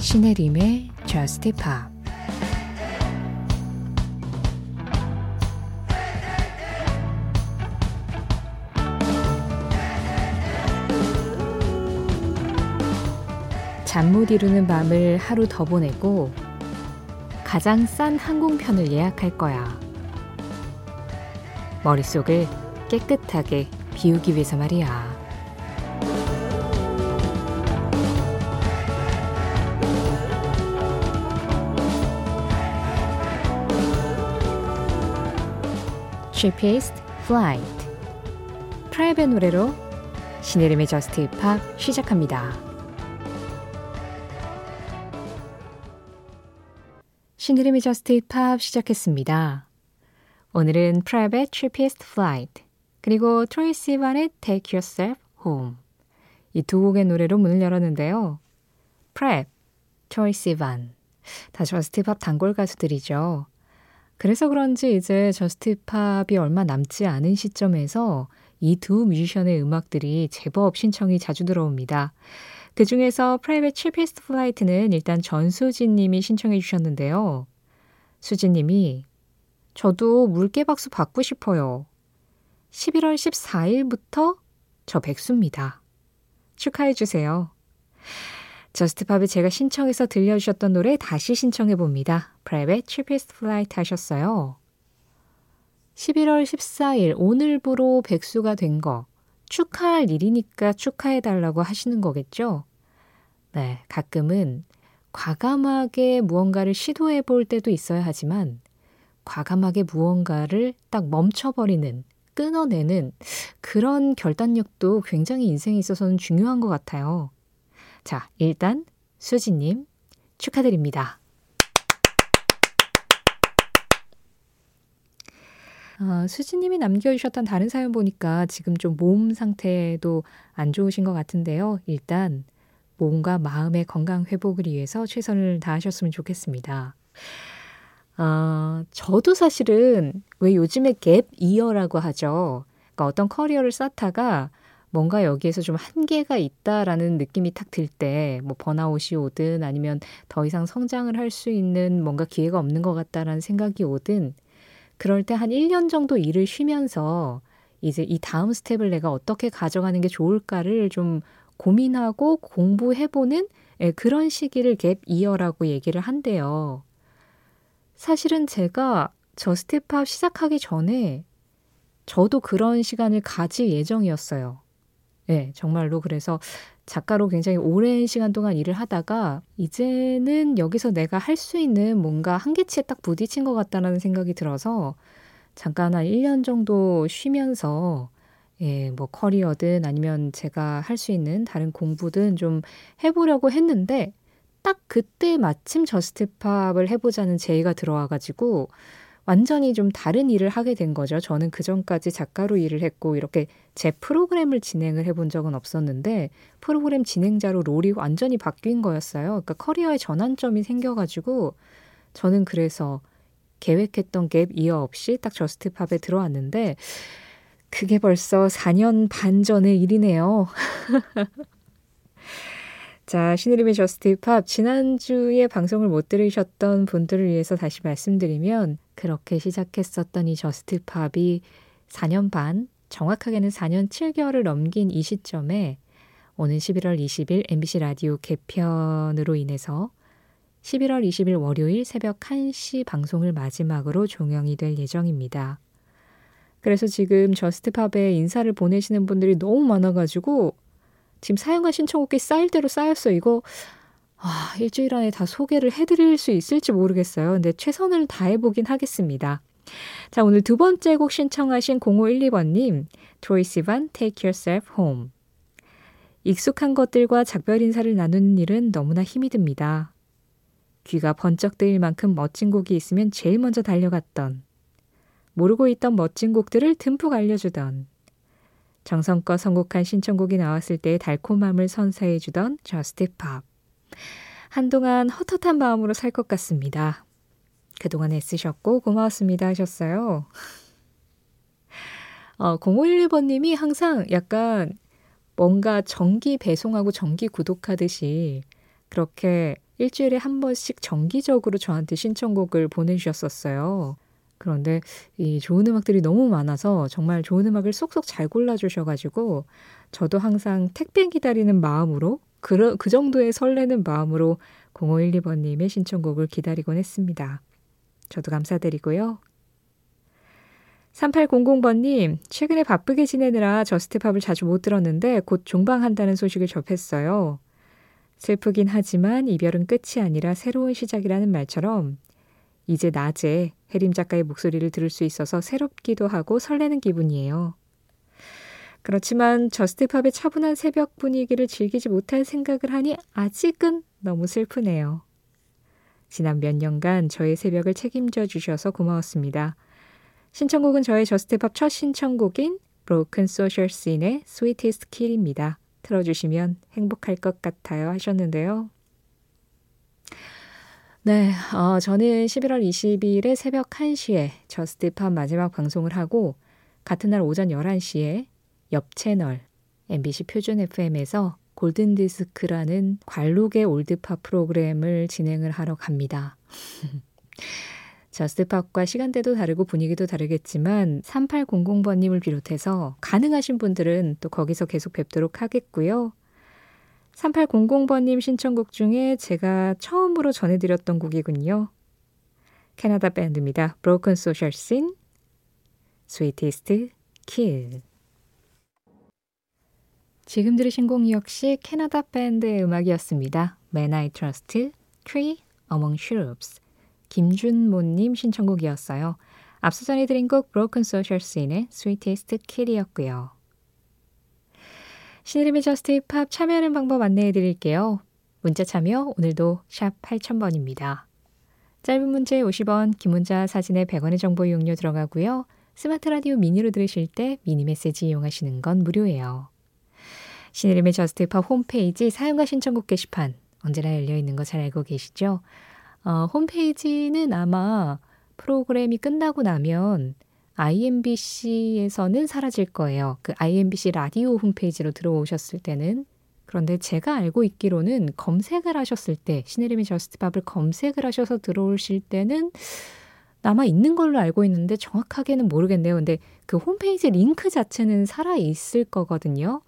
신혜림의 Just Pop 잠 못 이루는 밤을 하루 더 보내고 가장 싼 항공편을 예약할 거야. 머릿속을 깨끗하게 비우기 위해서 말이야. Cheapest Flight PREP의 노래로 신혜림의 Just Pop 시작합니다. 신혜림의 Just Pop 시작했습니다. 오늘은 PREP의 Cheapest Flight 그리고 Troye Sivan의 Take Yourself Home 이 두 곡의 노래로 문을 열었는데요. PREP, Troye Sivan 다 Just Pop 단골 가수들이죠. 그래서 그런지 이제 Just Pop이 얼마 남지 않은 시점에서 이 두 뮤지션의 음악들이 제법 신청이 자주 들어옵니다. 그 중에서 PREP의 Cheapest Flight는 일단 전수진 님이 신청해 주셨는데요. 수진 님이 저도 물개박수 받고 싶어요. 11월 14일부터 저 백수입니다. 축하해 주세요. 저스트팝에 제가 신청해서 들려주셨던 노래 다시 신청해 봅니다. Private Cheapest Flight 하셨어요. 11월 14일 오늘부로 백수가 된 거 축하할 일이니까 축하해 달라고 하시는 거겠죠? 네, 가끔은 과감하게 무언가를 시도해 볼 때도 있어야 하지만 과감하게 무언가를 딱 멈춰버리는 끊어내는 그런 결단력도 굉장히 인생에 있어서는 중요한 것 같아요. 자, 일단 수지님 축하드립니다. 어, 수지님이 남겨주셨던 다른 사연 보니까 지금 좀 몸 상태도 안 좋으신 것 같은데요. 일단 몸과 마음의 건강 회복을 위해서 최선을 다하셨으면 좋겠습니다. 어, 저도 사실은 왜 요즘에 갭 이어라고 하죠. 그러니까 어떤 커리어를 쌓다가 뭔가 여기에서 좀 한계가 있다라는 느낌이 탁 들 때, 뭐 번아웃이 오든 아니면 더 이상 성장을 할 수 있는 뭔가 기회가 없는 것 같다라는 생각이 오든, 그럴 때 한 1년 정도 일을 쉬면서 이제 이 다음 스텝을 내가 어떻게 가져가는 게 좋을까를 좀 고민하고 공부해보는 예, 그런 시기를 gap year라고 얘기를 한대요. 사실은 제가 저 Just Pop 시작하기 전에 저도 그런 시간을 가질 예정이었어요. 네, 정말로 그래서 작가로 굉장히 오랜 시간 동안 일을 하다가 이제는 여기서 내가 할 수 있는 뭔가 한계치에 딱 부딪힌 것 같다는 생각이 들어서 잠깐 한 1년 정도 쉬면서 예, 뭐 커리어든 아니면 제가 할 수 있는 다른 공부든 좀 해보려고 했는데 딱 그때 마침 Just Pop을 해보자는 제의가 들어와가지고 완전히 좀 다른 일을 하게 된 거죠. 저는 그 전까지 작가로 일을 했고 이렇게 제 프로그램을 진행을 해본 적은 없었는데 프로그램 진행자로 role이 완전히 바뀐 거였어요. 그러니까 커리어의 전환점이 생겨가지고 저는 그래서 계획했던 gap year 없이 딱 Just Pop에 들어왔는데 그게 벌써 4년 반 전의 일이네요. 자, 신혜림의 Just Pop 지난주에 방송을 못 들으셨던 분들을 위해서 다시 말씀드리면 그렇게 시작했었던 이 Just Pop이 4년 반, 정확하게는 4년 7개월을 넘긴 이 시점에 오는 11월 20일 MBC 라디오 개편으로 인해서 11월 20일 월요일 새벽 1시 방송을 마지막으로 종영이 될 예정입니다. 그래서 지금 Just Pop에 인사를 보내시는 분들이 너무 많아가지고 지금 사연과 신청곡이 쌓일 대로 쌓였어. 이거 아, 일주일 안에 다 소개를 해드릴 수 있을지 모르겠어요. 근데 최선을 다해보긴 하겠습니다. 자, 오늘 두 번째 곡 신청하신 0512번님, 트로이 시반 Take Yourself Home. 익숙한 것들과 작별 인사를 나누는 일은 너무나 힘이 듭니다. 귀가 번쩍 뜨일 만큼 멋진 곡이 있으면 제일 먼저 달려갔던, 모르고 있던 멋진 곡들을 듬뿍 알려주던, 정성껏 선곡한 신청곡이 나왔을 때의 달콤함을 선사해주던 저스트 팝. 한동안 헛헛한 마음으로 살 것 같습니다. 그동안 애쓰셨고 고마웠습니다 하셨어요. 어, 0511번님이 항상 약간 뭔가 정기 배송하고 정기 구독하듯이 그렇게 일주일에 한 번씩 정기적으로 저한테 신청곡을 보내주셨었어요. 그런데 이 좋은 음악들이 너무 많아서 정말 좋은 음악을 쏙쏙 잘 골라주셔가지고 저도 항상 택배 기다리는 마음으로 그, 그 정도의 설레는 마음으로 0512번님의 신청곡을 기다리곤 했습니다. 저도 감사드리고요. 3800번님, 최근에 바쁘게 지내느라 저스트팝을 자주 못 들었는데 곧 종방한다는 소식을 접했어요. 슬프긴 하지만 이별은 끝이 아니라 새로운 시작이라는 말처럼 이제 낮에 혜림 작가의 목소리를 들을 수 있어서 새롭기도 하고 설레는 기분이에요. 그렇지만 Just Pop의 차분한 새벽 분위기를 즐기지 못할 생각을 하니 아직은 너무 슬프네요. 지난 몇 년간 저의 새벽을 책임져 주셔서 고마웠습니다. 신청곡은 저의 Just Pop 첫 신청곡인 Broken Social Scene의 Sweetest Kill입니다. 틀어주시면 행복할 것 같아요 하셨는데요. 네, 어, 저는 11월 20일에 새벽 1시에 Just Pop 마지막 방송을 하고 같은 날 오전 11시에 옆 채널 MBC 표준 FM에서 골든디스크라는 관록의 올드팝 프로그램을 진행을 하러 갑니다. Just Pop과 시간대도 다르고 분위기도 다르겠지만 3800번님을 비롯해서 가능하신 분들은 또 거기서 계속 뵙도록 하겠고요. 3800번님 신청곡 중에 제가 처음으로 전해드렸던 곡이군요. 캐나다 밴드입니다. Broken Social Scene, Sweetest Kill. 지금 들으신 곡 역시 캐나다 밴드의 음악이었습니다. Man I Trust, Tree Among Shrubs. 김준모님 신청곡이었어요. 앞서 전해드린 곡 Broken Social Scene의 Sweetest Kill이었고요. 신혜림의 Just Pop 참여하는 방법 안내해 드릴게요. 문자 참여 오늘도 샵 8000번입니다. 짧은 문자 50원, 긴 문자 사진은 100원의 정보 이용료 들어가고요. 스마트 라디오 미니로 들으실 때 미니 메시지 이용하시는 건 무료예요. 신혜림의 Just Pop 홈페이지 사연과 신청곡 게시판 언제나 열려 있는 거 잘 알고 계시죠? 어, 홈페이지는 아마 프로그램이 끝나고 나면 IMBC에서는 사라질 거예요. 그 IMBC 라디오 홈페이지로 들어오셨을 때는. 그런데 제가 알고 있기로는 검색을 하셨을 때, 신혜림의 Just Pop을 검색을 하셔서 들어오실 때는 남아 있는 걸로 알고 있는데 정확하게는 모르겠네요. 근데 그 홈페이지 링크 자체는 살아 있을 거거든요.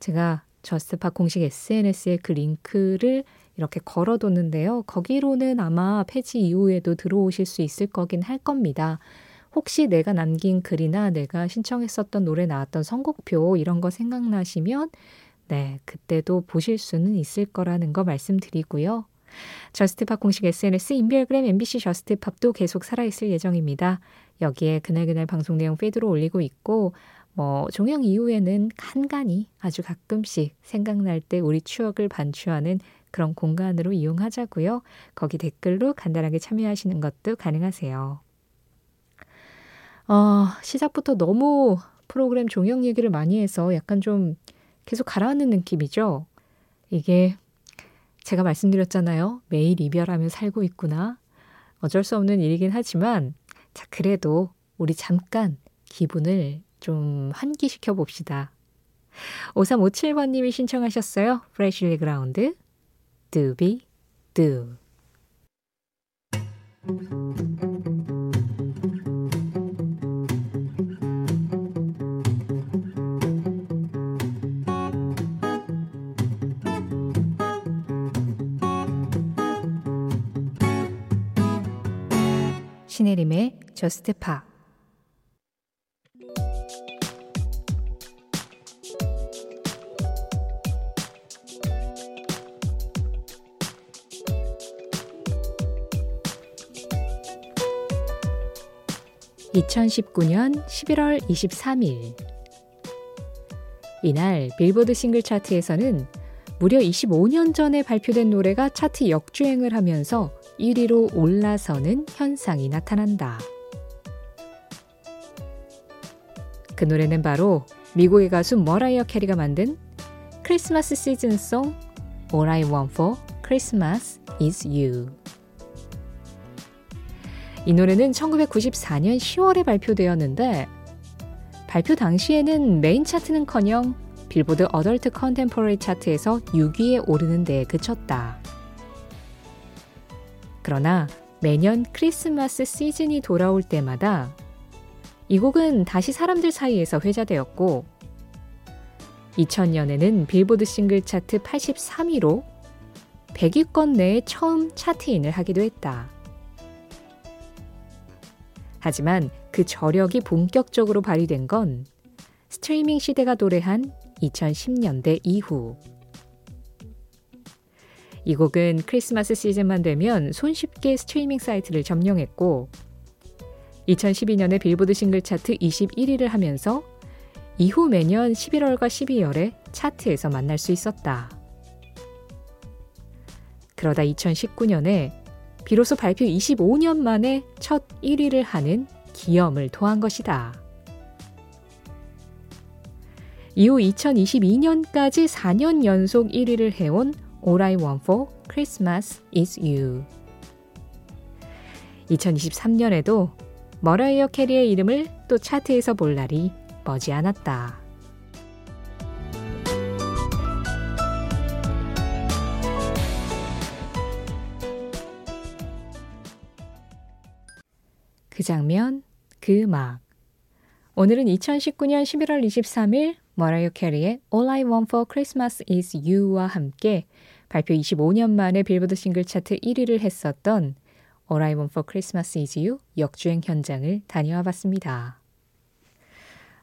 제가 Just Pop 공식 SNS에 그 링크를 이렇게 걸어뒀는데요. 거기로는 아마 폐지 이후에도 들어오실 수 있을 거긴 할 겁니다. 혹시 내가 남긴 글이나 내가 신청했었던 노래 나왔던 선곡표 이런 거 생각나시면 네, 그때도 보실 수는 있을 거라는 거 말씀드리고요. Just Pop 공식 SNS 인별그램 MBC Just Pop도 계속 살아있을 예정입니다. 여기에 그날그날 방송 내용 피드로 올리고 있고 뭐 종영 이후에는 간간히 아주 가끔씩 생각날 때 우리 추억을 반추하는 그런 공간으로 이용하자고요. 거기 댓글로 간단하게 참여하시는 것도 가능하세요. 어, 시작부터 너무 프로그램 종영 얘기를 많이 해서 약간 좀 계속 가라앉는 느낌이죠. 이게 제가 말씀드렸잖아요. 매일 이별하며 살고 있구나. 어쩔 수 없는 일이긴 하지만, 자, 그래도 우리 잠깐 기분을 좀 환기시켜 봅시다. 5357번님이 신청하셨어요. 프레쉬리 그라운드, 두비, 두. 신혜림의 저스트 파 2019년 11월 23일 이날 빌보드 싱글 차트에서는 무려 25년 전에 발표된 노래가 차트 역주행을 하면서 1위로 올라서는 현상이 나타난다. 그 노래는 바로 미국의 가수 머라이어 캐리가 만든 크리스마스 시즌송 All I Want for Christmas is You. 이 노래는 1994년 10월에 발표되었는데 발표 당시에는 메인 차트는커녕 빌보드 Adult Contemporary 차트에서 6위에 오르는 데에 그쳤다. 그러나 매년 크리스마스 시즌이 돌아올 때마다 이 곡은 다시 사람들 사이에서 회자되었고 2000년에는 빌보드 싱글 차트 83위로 100위권 내에 처음 차트인을 하기도 했다. 하지만 그 저력이 본격적으로 발휘된 건 스트리밍 시대가 도래한 2010년대 이후. 이 곡은 크리스마스 시즌만 되면 손쉽게 스트리밍 사이트를 점령했고 2012년에 빌보드 싱글 차트 21위를 하면서 이후 매년 11월과 12월에 차트에서 만날 수 있었다. 그러다 2019년에 비로소 발표 25년 만에 첫 1위를 하는 기염을 토한 것이다. 이후 2022년까지 4년 연속 1위를 해온 All I Want for Christmas is You. 2023년에도 머라이어 캐리의 이름을 또 차트에서 볼 날이 머지 않았다. 그 장면, 그 음악. 오늘은 2019년 11월 23일 머라이어 캐리의 All I Want for Christmas is You와 함께 발표 25년 만에 빌보드 싱글 차트 1위를 했었던 All I Want for Christmas is You 역주행 현장을 다녀와 봤습니다.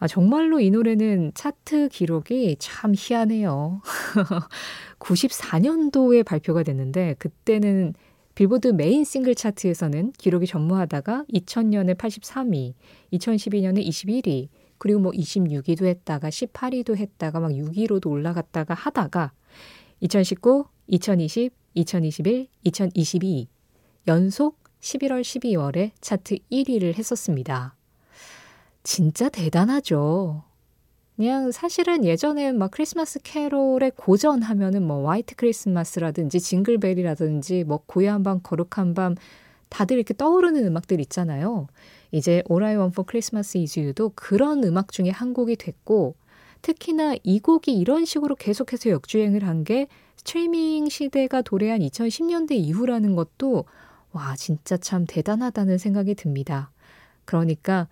아, 정말로 이 노래는 차트 기록이 참 희한해요. 94년도에 발표가 됐는데 그때는 빌보드 메인 싱글 차트에서는 기록이 전무하다가 2000년에 83위, 2012년에 21위, 그리고 뭐 26위도 했다가 18위도 했다가 막 6위로도 올라갔다가 하다가 2019, 2020, 2021, 2022 연속 11월, 12월에 차트 1위를 했었습니다. 진짜 대단하죠. 그냥 사실은 예전에 막 크리스마스 캐롤의 고전 하면은 뭐 화이트 크리스마스라든지 징글벨이라든지 뭐 고요한 밤 거룩한 밤 다들 이렇게 떠오르는 음악들 있잖아요. 이제 for Christmas is You도 그런 음악 중에 한 곡이 됐고 특히나 이 곡이 이런 식으로 계속해서 역주행을 한 게 스트리밍 시대가 도래한 2010년대 이후라는 것도 와 진짜 참 대단하다는 생각이 듭니다. 그러니까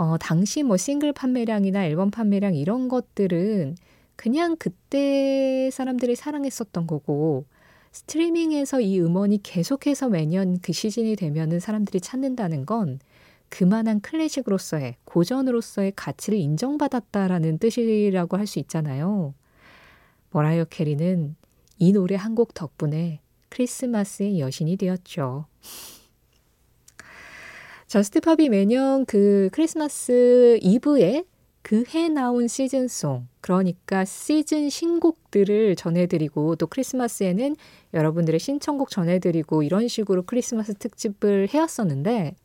어, 당시 뭐 싱글 판매량이나 앨범 판매량 이런 것들은 그냥 그때 사람들이 사랑했었던 거고 스트리밍에서 이 음원이 계속해서 매년 그 시즌이 되면은 사람들이 찾는다는 건 그만한 클래식으로서의 고전으로서의 가치를 인정받았다라는 뜻이라고 할 수 있잖아요. 머라이어 캐리는 이 노래 한 곡 덕분에 크리스마스의 여신이 되었죠. JUST POP이 매년 그 크리스마스 이브에 그 해 나온 시즌송, 그러니까 시즌 신곡들을 전해드리고 또 크리스마스에는 여러분들의 신청곡 전해드리고 이런 식으로 크리스마스 특집을 해왔었는데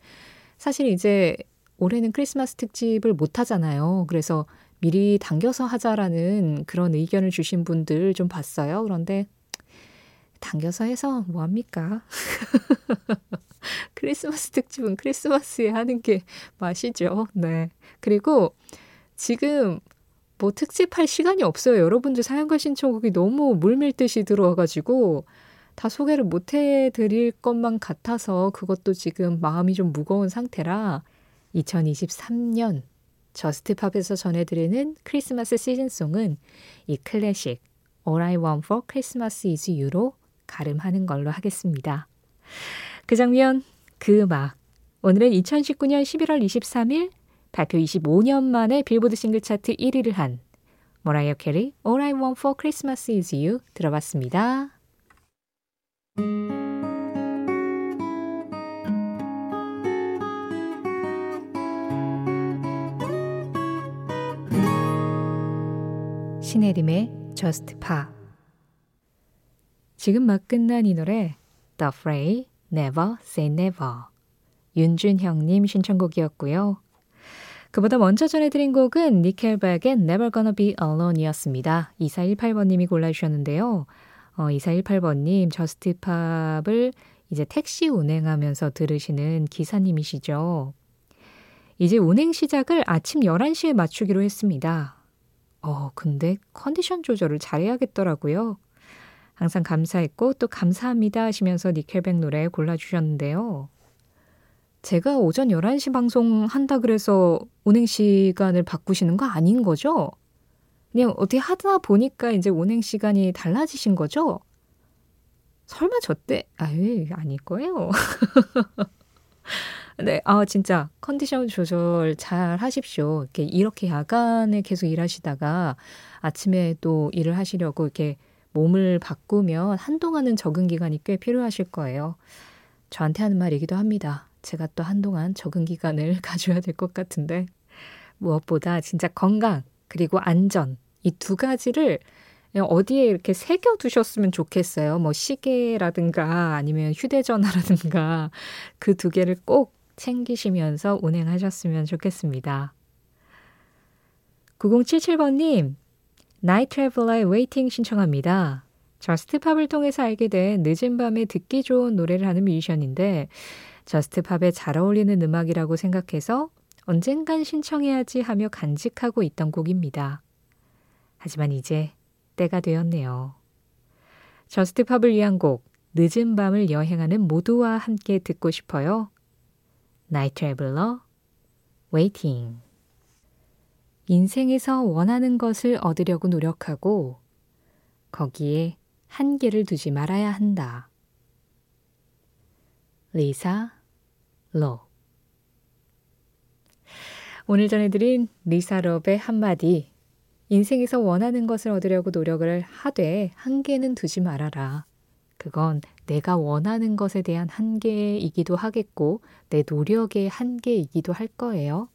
사실 이제 올해는 크리스마스 특집을 못 하잖아요. 그래서 미리 당겨서 하자라는 그런 의견을 주신 분들 좀 봤어요. 그런데 당겨서 해서 뭐합니까? 크리스마스 특집은 크리스마스에 하는 게 맛이죠. 네. 그리고 지금 뭐 특집할 시간이 없어요. 여러분들 사연과 신청곡이 너무 물밀듯이 들어와가지고 다 소개를 못 해드릴 것만 같아서 그것도 지금 마음이 좀 무거운 상태라 2023년 저스트팝에서 전해드리는 크리스마스 시즌송은 이 클래식 All I Want for Christmas is You로 가름하는 걸로 하겠습니다. 그 장면, 그 음악. 오늘은 2019년 11월 23일 발표 25년 만에 빌보드 싱글 차트 1위를 한 모라이어 캐리 All I Want for Christmas is You 들어봤습니다. 신혜림의 Just Pa 지금 막 끝난 이 노래 The Fray Never Say Never 윤준형님 신청곡이었고요. 그보다 먼저 전해드린 곡은 니켈백의 Never Gonna Be Alone이었습니다. 2418번님이 골라주셨는데요. 어, 2418번님 저스트팝을 이제 택시 운행하면서 들으시는 기사님이시죠. 이제 운행 시작을 아침 11시에 맞추기로 했습니다. 어, 근데 컨디션 조절을 잘해야겠더라고요. 항상 감사했고 또 감사합니다 하시면서 니켈백 노래 골라주셨는데요. 제가 오전 11시 방송 한다 그래서 운행 시간을 바꾸시는 거 아닌 거죠? 그냥 어떻게 하다 보니까 이제 운행 시간이 달라지신 거죠? 설마 저 때, 아유, 아닐 거예요. 네, 아, 진짜 컨디션 조절 잘 하십시오. 이렇게, 이렇게 야간에 계속 일하시다가 아침에 또 일을 하시려고 이렇게 몸을 바꾸면 한동안은 적응 기간이 꽤 필요하실 거예요. 저한테 하는 말이기도 합니다. 제가 또 한동안 적응 기간을 가져야 될 것 같은데 무엇보다 진짜 건강 그리고 안전 이 두 가지를 어디에 이렇게 새겨 두셨으면 좋겠어요. 뭐 시계라든가 아니면 휴대전화라든가 그 두 개를 꼭 챙기시면서 운행하셨으면 좋겠습니다. 9077번님, Night Traveler의 Waiting 신청합니다. JUST POP을 통해서 알게 된 늦은 밤에 듣기 좋은 노래를 하는 뮤지션인데 JUST POP에 잘 어울리는 음악이라고 생각해서 언젠간 신청해야지 하며 간직하고 있던 곡입니다. 하지만 이제 때가 되었네요. JUST POP을 위한 곡 늦은 밤을 여행하는 모두와 함께 듣고 싶어요. Night Traveler Waiting 인생에서 원하는 것을 얻으려고 노력하고 거기에 한계를 두지 말아야 한다. 리사 로 오늘 전해드린 리사 럽의 한마디 인생에서 원하는 것을 얻으려고 노력을 하되 한계는 두지 말아라. 그건 내가 원하는 것에 대한 한계이기도 하겠고 내 노력의 한계이기도 할 거예요.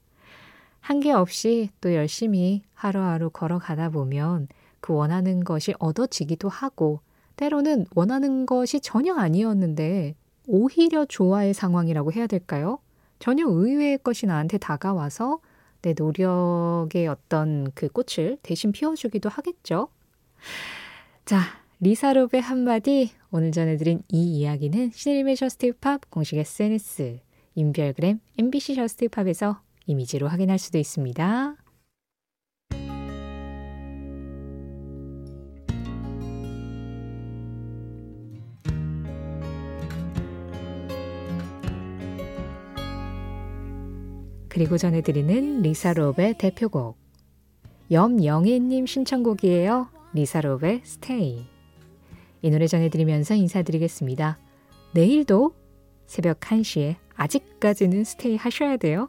한계 없이 또 열심히 하루하루 걸어가다 보면 그 원하는 것이 얻어지기도 하고 때로는 원하는 것이 전혀 아니었는데 오히려 좋아의 상황이라고 해야 될까요? 전혀 의외의 것이 나한테 다가와서 내 노력의 어떤 그 꽃을 대신 피워주기도 하겠죠. 자, 리사롭의 한마디 오늘 전해드린 이 이야기는 신의림의 저스티팝 공식 SNS 인별그램 MBC 저스티팝에서 이미지로 확인할 수도 있습니다. 그리고 전해드리는 리사롭의 대표곡 염영애님 신청곡이에요. 리사롭의 스테이 이 노래 전해드리면서 인사드리겠습니다. 내일도 새벽 1시에 아직까지는 스테이 하셔야 돼요.